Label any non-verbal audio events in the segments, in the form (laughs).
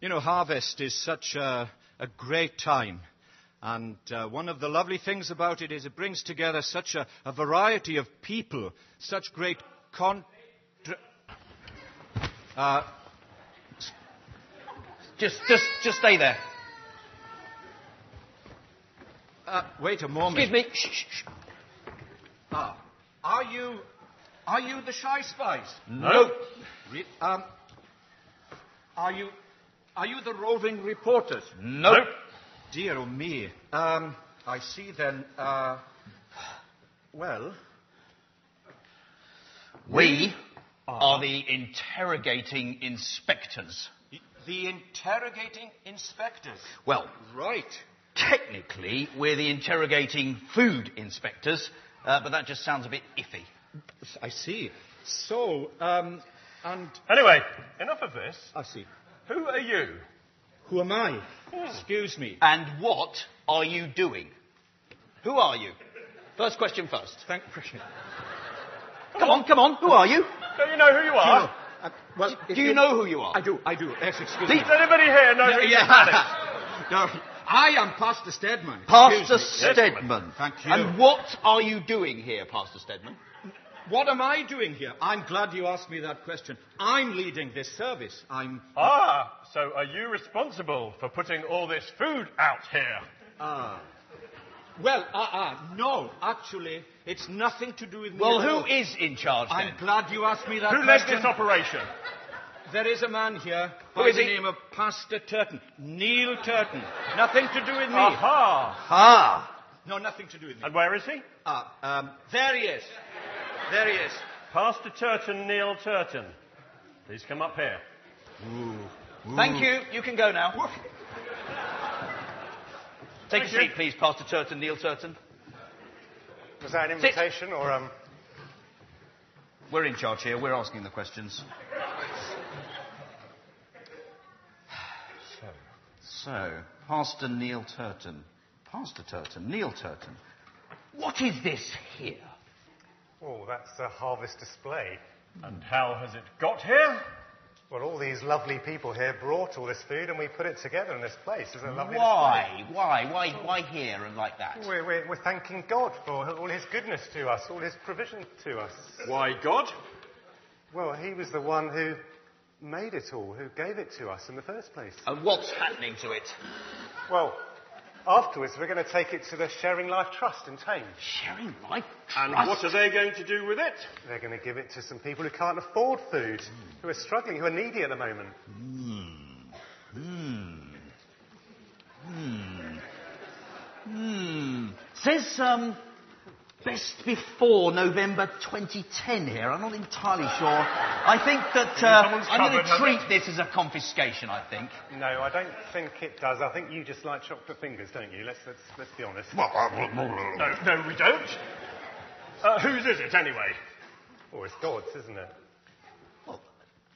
You know, harvest is such a, a great time. And uh, one of the lovely things about it is it brings together such a, a variety of people, such great con. Uh, Just, just, just stay there. uh, wait a moment. Excuse me. Shh, shh, shh. Ah, are you, are you the shy spies? No. Re- um, are you, are you the roving reporters? No. Dear oh me. Um, I see then. Uh, well, We are the interrogating inspectors. the interrogating inspectors. Well, Right. technically, we're the interrogating food inspectors, uh, but that just sounds a bit iffy. I see. So, um, and Anyway, enough of this. I see. Who are you? Who am I? Excuse me. And what are you doing? Who are you? First question first. Thank. You. Come on, come on. Who are you? Don't you know who you are? Uh, well, Do you know who you are? I do. I do. Yes, excuse Please. me. Does anybody here know who you are? (laughs) no, I am Pastor Stedman. Pastor Excuse me. Stedman. Thank you. And what are you doing here, Pastor Stedman? What am I doing here? I'm glad you asked me that question. I'm leading this service. I'm. Ah, so are you responsible for putting all this food out here? Ah. Well, uh, uh, no, actually, it's nothing to do with me. Well, who is in charge I'm glad you asked me that question. Who led this operation? There is a man here Who by is the he? name of Pastor Turton. Neil Turton. Nothing to do with me. Aha! Ah. No, nothing to do with me. And where is he? Ah, um, there he is. There he is. Pastor Turton, Neil Turton. Please come up here. Thank you. You can go now. Take a Thank you. seat, please, Pastor Turton, Neil Turton. Was that an Sit. invitation or um? We're in charge here. We're asking the questions. (sighs) So, so Pastor Neil Turton. Pastor Turton, Neil Turton. What is this here? Oh, that's a harvest display. And how has it got here? Well, all these lovely people here brought all this food, and we put it together in this place. It's a lovely Why? Why? Why? Why here and like that? We're, we're, we're thanking God for all His goodness to us, all His provision to us. Why, God? Well, He was the one who made it all, who gave it to us in the first place. And what's happening to it? Well, afterwards we're going to take it to the Sharing Life Trust in Thames. Sharing life Trust? And what are they going to do with it? They're going to give it to some people who can't afford food, who are struggling, who are needy at the moment. Mm. Mm. Hmm. Hmm. Says um, best before November 2010 here. I'm not entirely sure. I think that uh, I'm going to treat this as a confiscation. I think. No, I don't think it does. I think you just like chocolate fingers, don't you? Let's, let's, let's be honest. No, no, we don't. Uh, whose is it anyway? Oh, it's God's, isn't it? Well,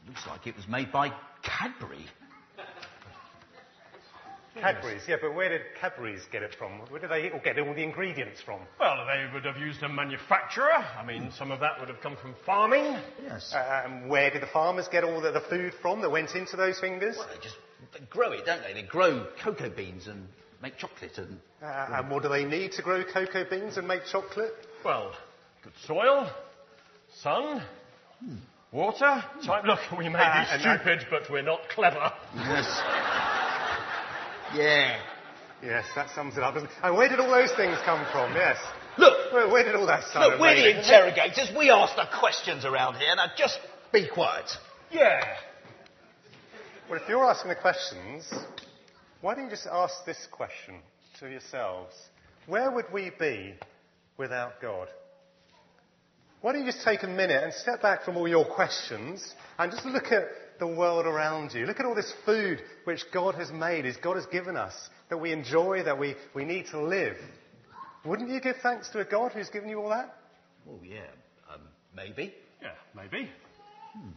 looks like it was made by Cadbury. Cadbury's, yeah, but where did Cadbury's get it from? Where did they get all the ingredients from? Well, they would have used a manufacturer. I mean, some of that would have come from farming. Yes. Uh, and where did the farmers get all the, the food from that went into those fingers? Well, they just they grow it, don't they? They grow cocoa beans and make chocolate and. Uh, and what do they need to grow cocoa beans and make chocolate? Well, good soil, sun, water. Time. Look, we may Uh, be and that- stupid, but we're not clever. Yes. Yeah. Yes, that sums it up, doesn't it? And where did all those things come from? Yes. Look, Where, where did all that start? look, we're the interrogators. We ask the questions around here. Now, just be quiet. Yeah. Well, if you're asking the questions, why don't you just ask this question to yourselves? Where would we be without God? Why don't you just take a minute and step back from all your questions and just look at the world around you? Look at all this food which God has made, as God has given us, that we enjoy, that we, we need to live. Wouldn't you give thanks to a God who's given you all that? Oh, yeah. Um, maybe. Yeah, maybe.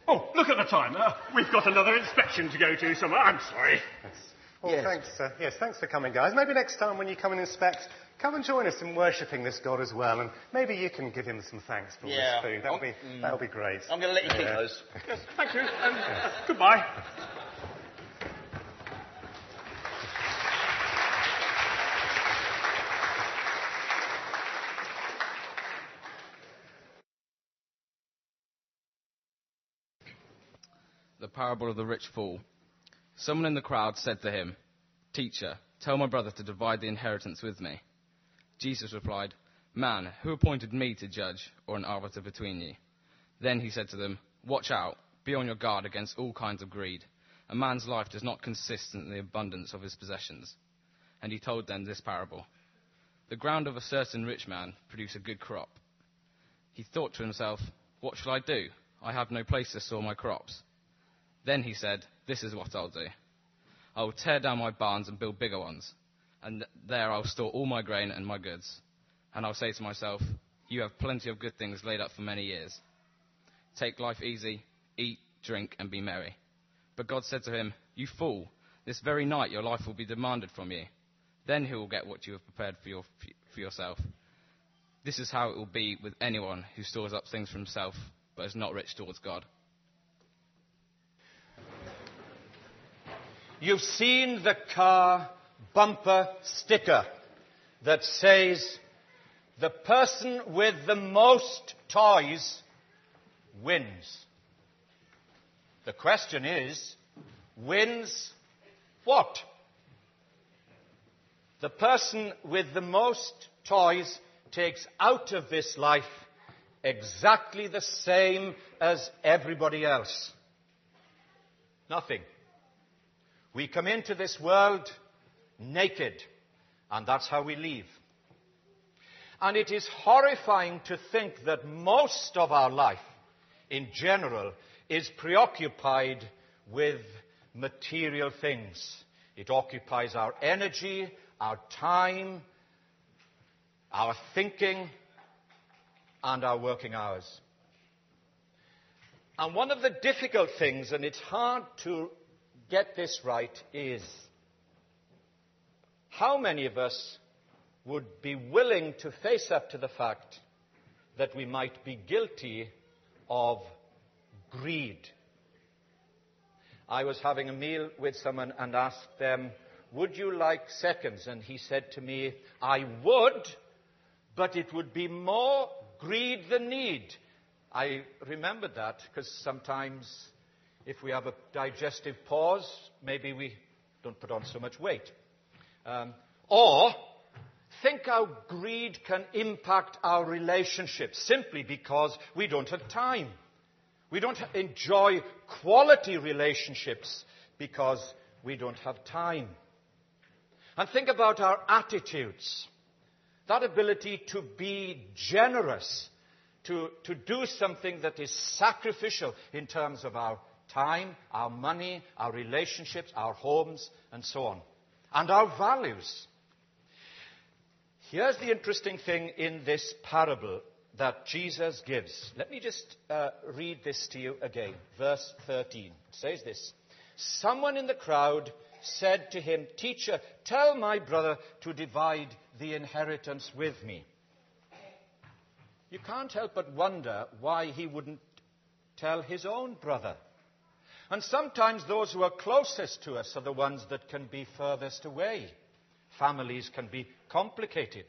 Oh, look at the time. Uh, we've got another inspection to go to somewhere. I'm sorry. Yes. Well, Yes. thanks. Uh, yes, thanks for coming, guys. Maybe next time when you come and inspect, come and join us in worshipping this God as well, and maybe you can give him some thanks for yeah. this food. That'll be, mm. that'll be great. I'm going to let you keep those. Yes, thank you, um, goodbye. The parable of the rich fool. Someone in the crowd said to him, Teacher, tell my brother to divide the inheritance with me. Jesus replied, Man, who appointed me to judge or an arbiter between you? Then he said to them, Watch out, be on your guard against all kinds of greed. A man's life does not consist in the abundance of his possessions. And he told them this parable The ground of a certain rich man produced a good crop. He thought to himself, What shall I do? I have no place to store my crops. Then he said, This is what I'll do. I will tear down my barns and build bigger ones, and there I'll store all my grain and my goods. And I'll say to myself, You have plenty of good things laid up for many years. Take life easy, eat, drink, and be merry. But God said to him, You fool, this very night your life will be demanded from you. Then he will get what you have prepared for, your, for yourself. This is how it will be with anyone who stores up things for himself, but is not rich towards God. You've seen the car bumper sticker that says, the person with the most toys wins. The question is, wins what? The person with the most toys takes out of this life exactly the same as everybody else. Nothing. We come into this world naked, and that's how we leave. And it is horrifying to think that most of our life, in general, is preoccupied with material things. It occupies our energy, our time, our thinking, and our working hours. And one of the difficult things, and it's hard to get this right, is how many of us would be willing to face up to the fact that we might be guilty of greed. I was having a meal with someone and asked them, Would you like seconds? And he said to me, I would, but it would be more greed than need. I remembered that because sometimes if we have a digestive pause, maybe we don't put on so much weight. Um, or think how greed can impact our relationships simply because we don't have time. We don't enjoy quality relationships because we don't have time. And think about our attitudes. That ability to be generous, to, to do something that is sacrificial in terms of our time, our money, our relationships, our homes, and so on. And our values. Here's the interesting thing in this parable that Jesus gives. Let me just uh, read this to you again. Verse 13 it says this Someone in the crowd said to him, Teacher, tell my brother to divide the inheritance with me. You can't help but wonder why he wouldn't tell his own brother. And sometimes those who are closest to us are the ones that can be furthest away. Families can be complicated.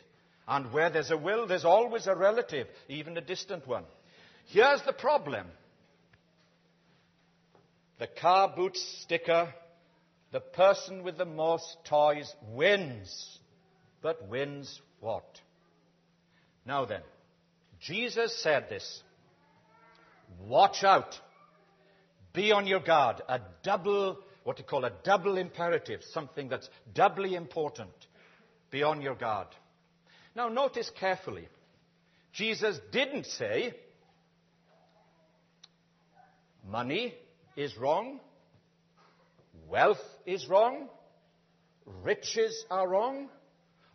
And where there's a will, there's always a relative, even a distant one. Here's the problem the car boot sticker, the person with the most toys wins. But wins what? Now then, Jesus said this Watch out. Be on your guard. A double, what you call a double imperative, something that's doubly important. Be on your guard. Now, notice carefully. Jesus didn't say money is wrong, wealth is wrong, riches are wrong,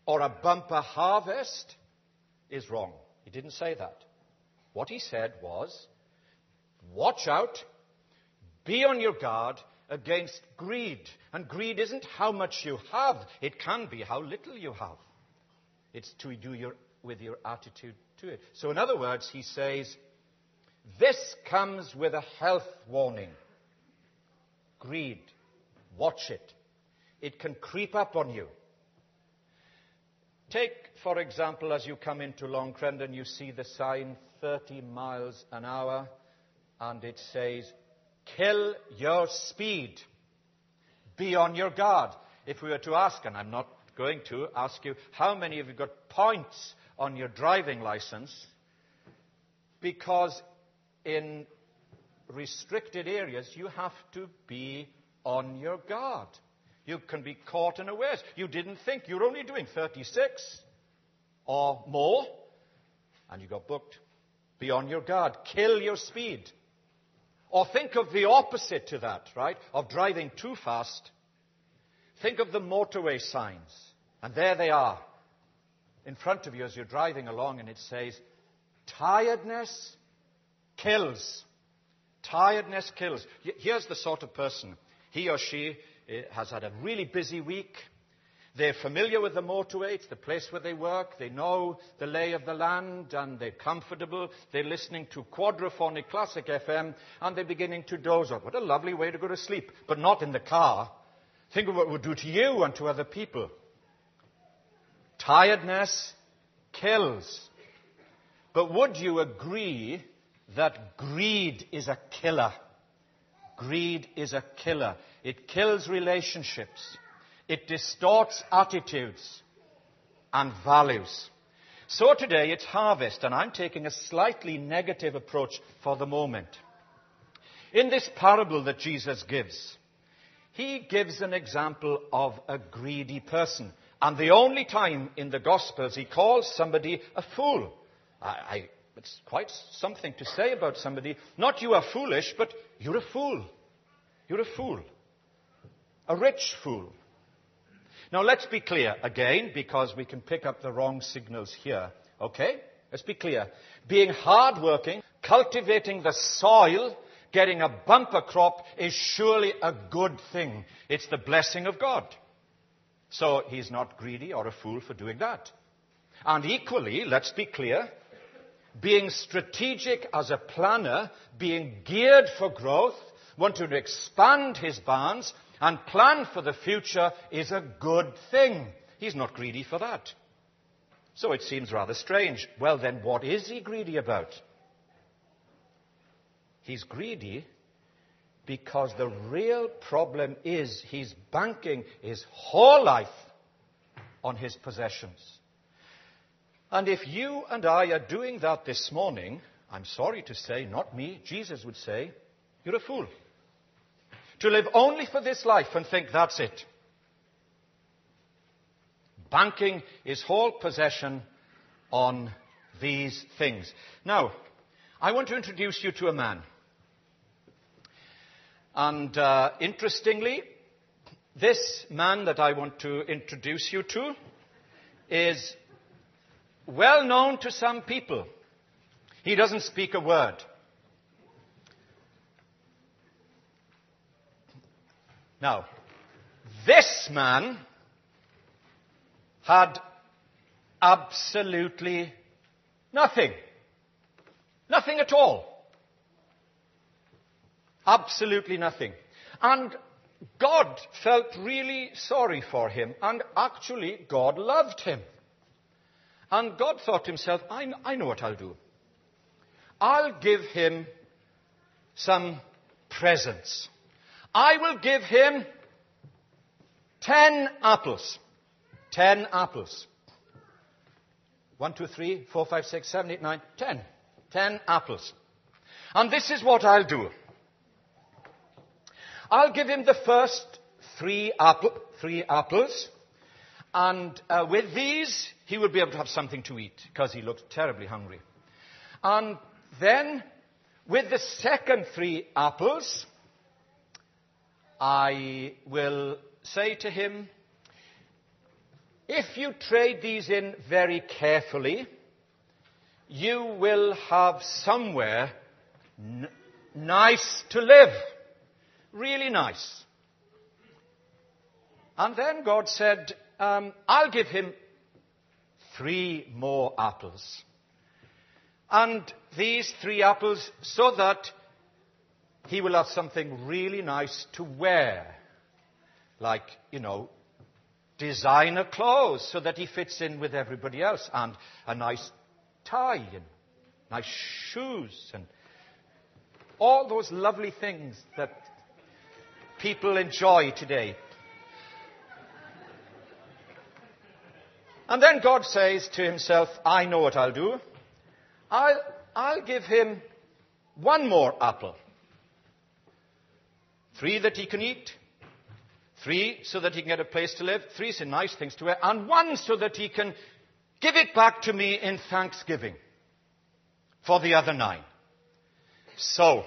or a bumper harvest is wrong. He didn't say that. What he said was, watch out, be on your guard against greed. And greed isn't how much you have, it can be how little you have. It's to do your, with your attitude to it. So, in other words, he says, this comes with a health warning. Greed. Watch it. It can creep up on you. Take, for example, as you come into Long Crendon, you see the sign 30 miles an hour, and it says kill your speed. Be on your guard. If we were to ask, and I'm not going to ask you, how many of you got points on your driving license? Because in restricted areas, you have to be on your guard. You can be caught unawares. You didn't think. You're only doing 36 or more, and you got booked. Be on your guard. Kill your speed. Or think of the opposite to that, right? Of driving too fast. Think of the motorway signs. And there they are in front of you as you're driving along, and it says, Tiredness kills. Tiredness kills. Here's the sort of person. He or she eh, has had a really busy week. They're familiar with the motorway. It's the place where they work. They know the lay of the land and they're comfortable. They're listening to quadraphonic classic FM and they're beginning to doze off. What a lovely way to go to sleep, but not in the car. Think of what it would do to you and to other people. Tiredness kills. But would you agree that greed is a killer? Greed is a killer. It kills relationships. It distorts attitudes and values. So today it's harvest, and I'm taking a slightly negative approach for the moment. In this parable that Jesus gives, he gives an example of a greedy person. And the only time in the Gospels he calls somebody a fool. I, I, it's quite something to say about somebody. Not you are foolish, but you're a fool. You're a fool. A rich fool. Now let's be clear again, because we can pick up the wrong signals here. Okay? Let's be clear. Being hardworking, cultivating the soil, getting a bumper crop is surely a good thing. It's the blessing of God. So he's not greedy or a fool for doing that. And equally, let's be clear, being strategic as a planner, being geared for growth, wanting to expand his barns, and plan for the future is a good thing. He's not greedy for that. So it seems rather strange. Well, then, what is he greedy about? He's greedy because the real problem is he's banking his whole life on his possessions. And if you and I are doing that this morning, I'm sorry to say, not me, Jesus would say, you're a fool to live only for this life and think that's it. Banking his whole possession on these things. Now, I want to introduce you to a man. And uh, interestingly, this man that I want to introduce you to is well known to some people. He doesn't speak a word. Now, this man had absolutely nothing. Nothing at all. Absolutely nothing. And God felt really sorry for him, and actually, God loved him. And God thought to himself, I, I know what I'll do. I'll give him some presents. I will give him ten apples. Ten apples. One, two, three, four, five, six, seven, eight, nine, ten. Ten apples. And this is what I'll do. I'll give him the first three, apple, three apples, and uh, with these, he will be able to have something to eat because he looks terribly hungry. And then, with the second three apples, I will say to him, if you trade these in very carefully, you will have somewhere n- nice to live. Really nice. And then God said, um, I'll give him three more apples. And these three apples, so that he will have something really nice to wear. Like, you know, designer clothes so that he fits in with everybody else, and a nice tie, and nice shoes, and All those lovely things that people enjoy today. And then God says to himself, I know what I'll do. I'll, I'll give him one more apple. Three that he can eat, three so that he can get a place to live, three some nice things to wear, and one so that he can give it back to me in thanksgiving for the other nine. So,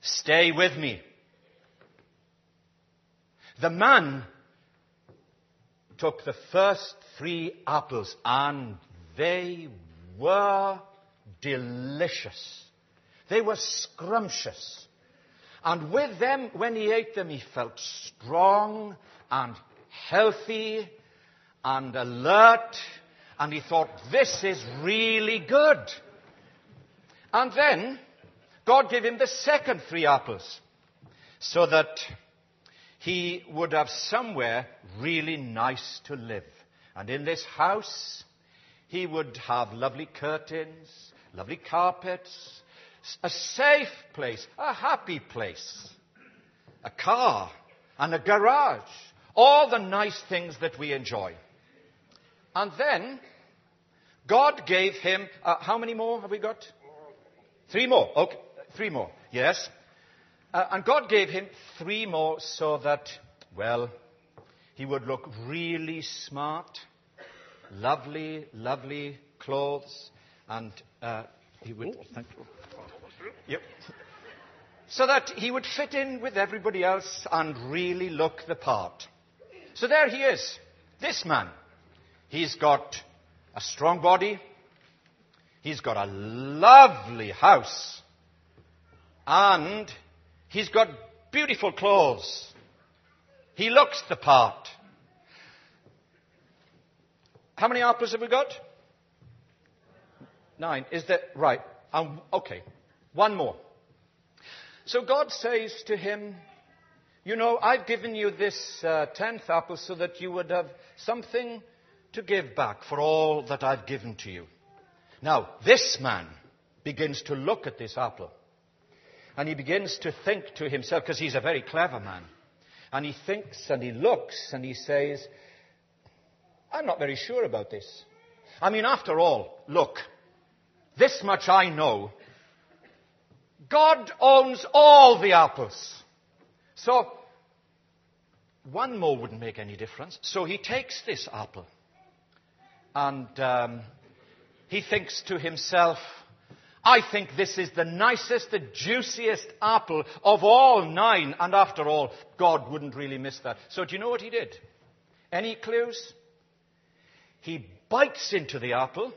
stay with me. The man took the first three apples and they were delicious. They were scrumptious. And with them, when he ate them, he felt strong and healthy and alert. And he thought, this is really good. And then, God gave him the second three apples so that he would have somewhere really nice to live. And in this house, he would have lovely curtains, lovely carpets, a safe place, a happy place, a car, and a garage. All the nice things that we enjoy. And then, God gave him, uh, how many more have we got? Three more. Okay, three more. Yes. Uh, and God gave him three more so that, well, he would look really smart, lovely, lovely clothes, and uh, he would. Oh, thank you. Yep. So that he would fit in with everybody else and really look the part. So there he is, this man. He's got a strong body. He's got a lovely house. And he's got beautiful clothes. He looks the part. How many apples have we got? Nine. Is that right? Um, okay. One more. So God says to him, You know, I've given you this uh, tenth apple so that you would have something to give back for all that I've given to you. Now, this man begins to look at this apple. And he begins to think to himself, because he's a very clever man. And he thinks and he looks and he says, I'm not very sure about this. I mean, after all, look, this much I know God owns all the apples. So, one more wouldn't make any difference. So he takes this apple and um, he thinks to himself, I think this is the nicest, the juiciest apple of all nine. And after all, God wouldn't really miss that. So do you know what he did? Any clues? He bites into the apple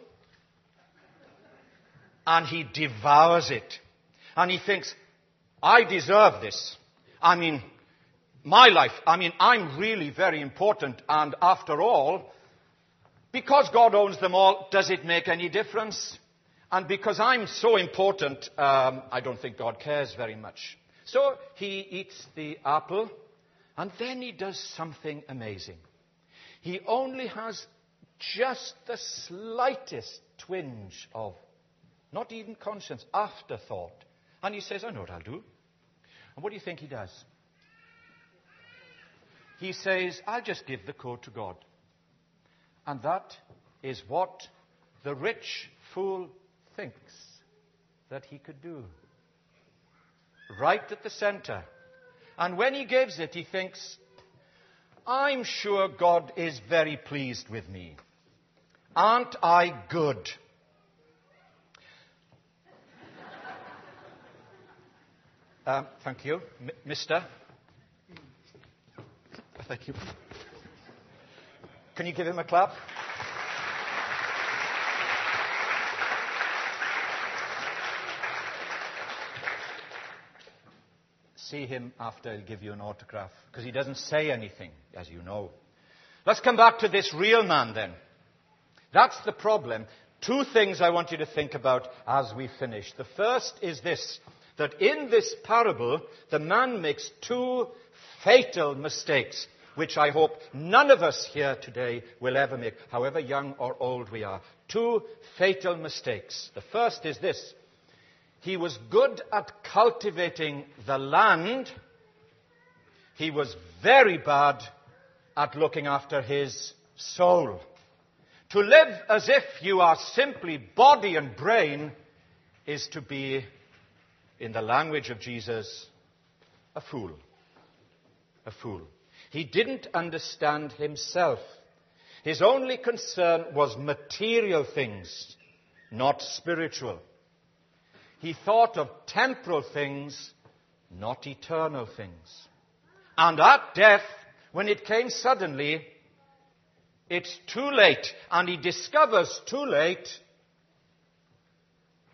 and he devours it. And he thinks, I deserve this. I mean, my life, I mean, I'm really very important. And after all, because God owns them all, does it make any difference? And because I'm so important, um, I don't think God cares very much. So he eats the apple, and then he does something amazing. He only has just the slightest twinge of, not even conscience, afterthought and he says, I know what I'll do. And what do you think he does? He says, I'll just give the code to God. And that is what the rich fool thinks that he could do. Right at the center. And when he gives it, he thinks, I'm sure God is very pleased with me. Aren't I good? Um, thank you. M- Mister? Thank you. Can you give him a clap? See him after he'll give you an autograph, because he doesn't say anything, as you know. Let's come back to this real man then. That's the problem. Two things I want you to think about as we finish. The first is this that in this parable, the man makes two fatal mistakes, which I hope none of us here today will ever make, however young or old we are. Two fatal mistakes. The first is this. he was good at cultivating the land. He was very bad at looking after his soul. To live as if you are simply body and brain is to be, in the language of Jesus, a fool. A fool. He didn't understand himself. His only concern was material things, not spiritual. He thought of temporal things, not eternal things. And at death, when it came suddenly, it's too late. And he discovers too late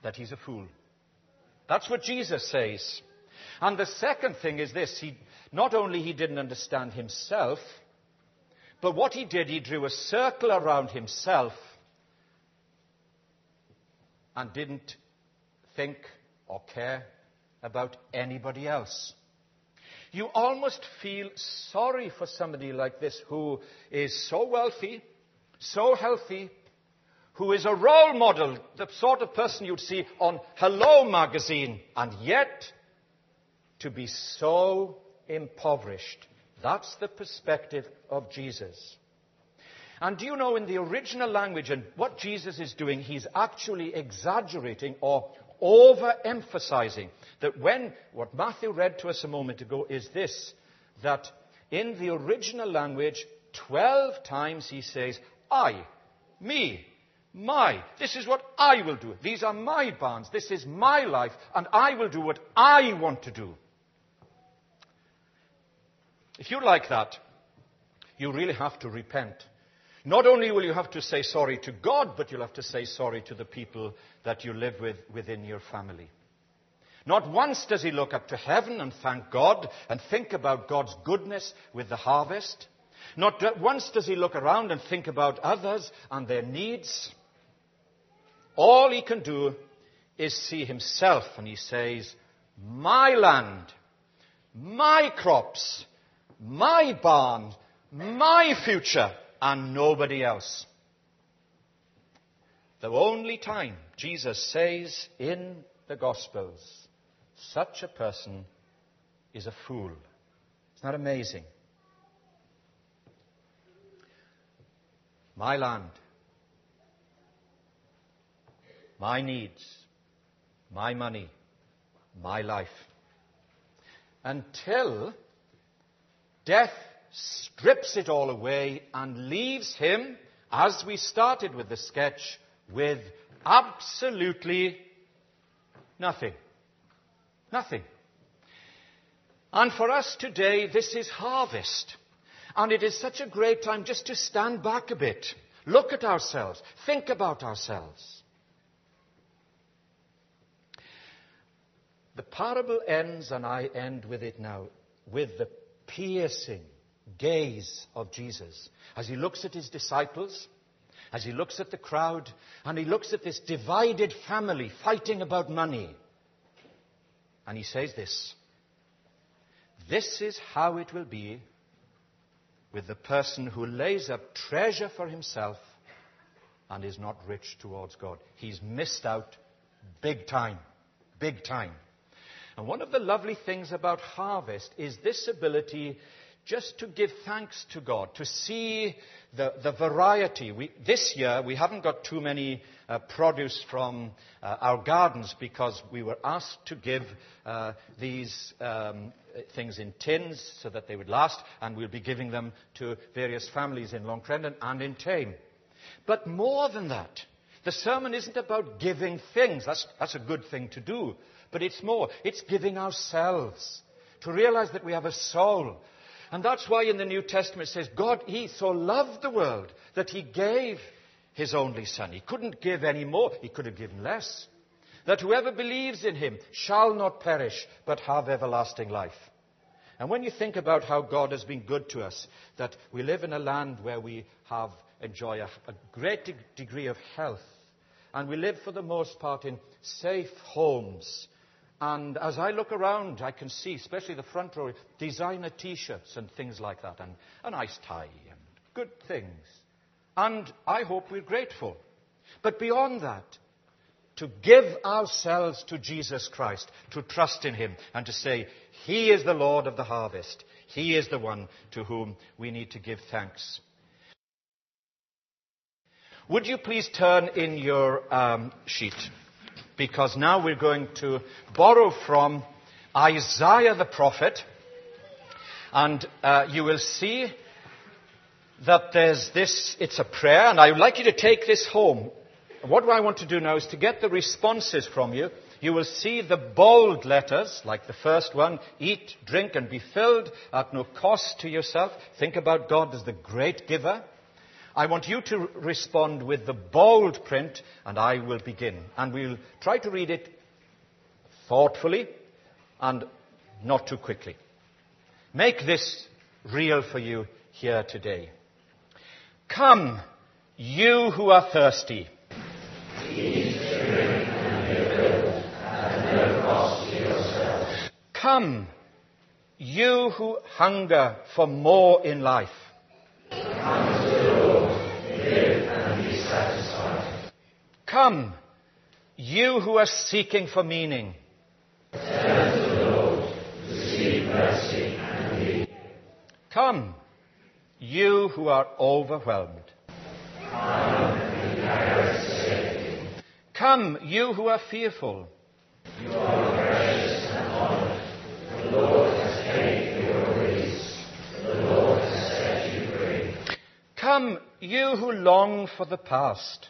that he's a fool. That's what Jesus says. And the second thing is this. He, not only he didn't understand himself, but what he did, he drew a circle around himself and didn't think or care about anybody else. You almost feel sorry for somebody like this who is so wealthy, so healthy, who is a role model, the sort of person you'd see on Hello magazine, and yet to be so impoverished. That's the perspective of Jesus. And do you know in the original language and what Jesus is doing, he's actually exaggerating or overemphasizing that when what Matthew read to us a moment ago is this that in the original language, 12 times he says, I, me, my. This is what I will do. These are my barns. This is my life, and I will do what I want to do. If you like that, you really have to repent. Not only will you have to say sorry to God, but you'll have to say sorry to the people that you live with within your family. Not once does he look up to heaven and thank God and think about God's goodness with the harvest. Not once does he look around and think about others and their needs. All he can do is see himself and he says, My land, my crops, my barn, my future, and nobody else. The only time Jesus says in the Gospels, such a person is a fool. Isn't that amazing? My land, my needs, my money, my life. Until death strips it all away and leaves him, as we started with the sketch, with absolutely nothing. Nothing. And for us today, this is harvest. And it is such a great time just to stand back a bit, look at ourselves, think about ourselves. The parable ends, and I end with it now, with the piercing gaze of Jesus as he looks at his disciples, as he looks at the crowd, and he looks at this divided family fighting about money. And he says this This is how it will be with the person who lays up treasure for himself and is not rich towards God. He's missed out big time. Big time. And one of the lovely things about harvest is this ability just to give thanks to God, to see the, the variety. We, this year, we haven't got too many uh, produce from uh, our gardens because we were asked to give uh, these um, things in tins so that they would last, and we'll be giving them to various families in Long Crendon and in Thame. But more than that, the sermon isn't about giving things. That's, that's a good thing to do. But it's more. It's giving ourselves. To realize that we have a soul and that's why in the New Testament it says, God, He so loved the world that He gave His only Son. He couldn't give any more. He could have given less. That whoever believes in Him shall not perish, but have everlasting life. And when you think about how God has been good to us, that we live in a land where we have enjoy a, a great de- degree of health, and we live for the most part in safe homes and as I look around, I can see, especially the front row, designer t shirts and things like that, and a nice tie, and good things. And I hope we're grateful. But beyond that, to give ourselves to Jesus Christ, to trust in Him, and to say, He is the Lord of the harvest. He is the one to whom we need to give thanks. Would you please turn in your um, sheet? Because now we're going to borrow from Isaiah the prophet, and uh, you will see that there's this, it's a prayer, and I would like you to take this home. What I want to do now is to get the responses from you. You will see the bold letters, like the first one eat, drink, and be filled at no cost to yourself. Think about God as the great giver. I want you to respond with the bold print, and I will begin. And we'll try to read it thoughtfully and not too quickly. Make this real for you here today. Come, you who are thirsty. Come, you who hunger for more in life. Come, you who are seeking for meaning. Come, you who are overwhelmed. Come, you who are fearful. Come, you who long for the past.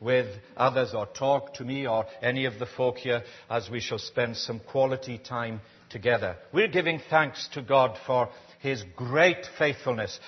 with others or talk to me or any of the folk here as we shall spend some quality time together. We're giving thanks to God for His great faithfulness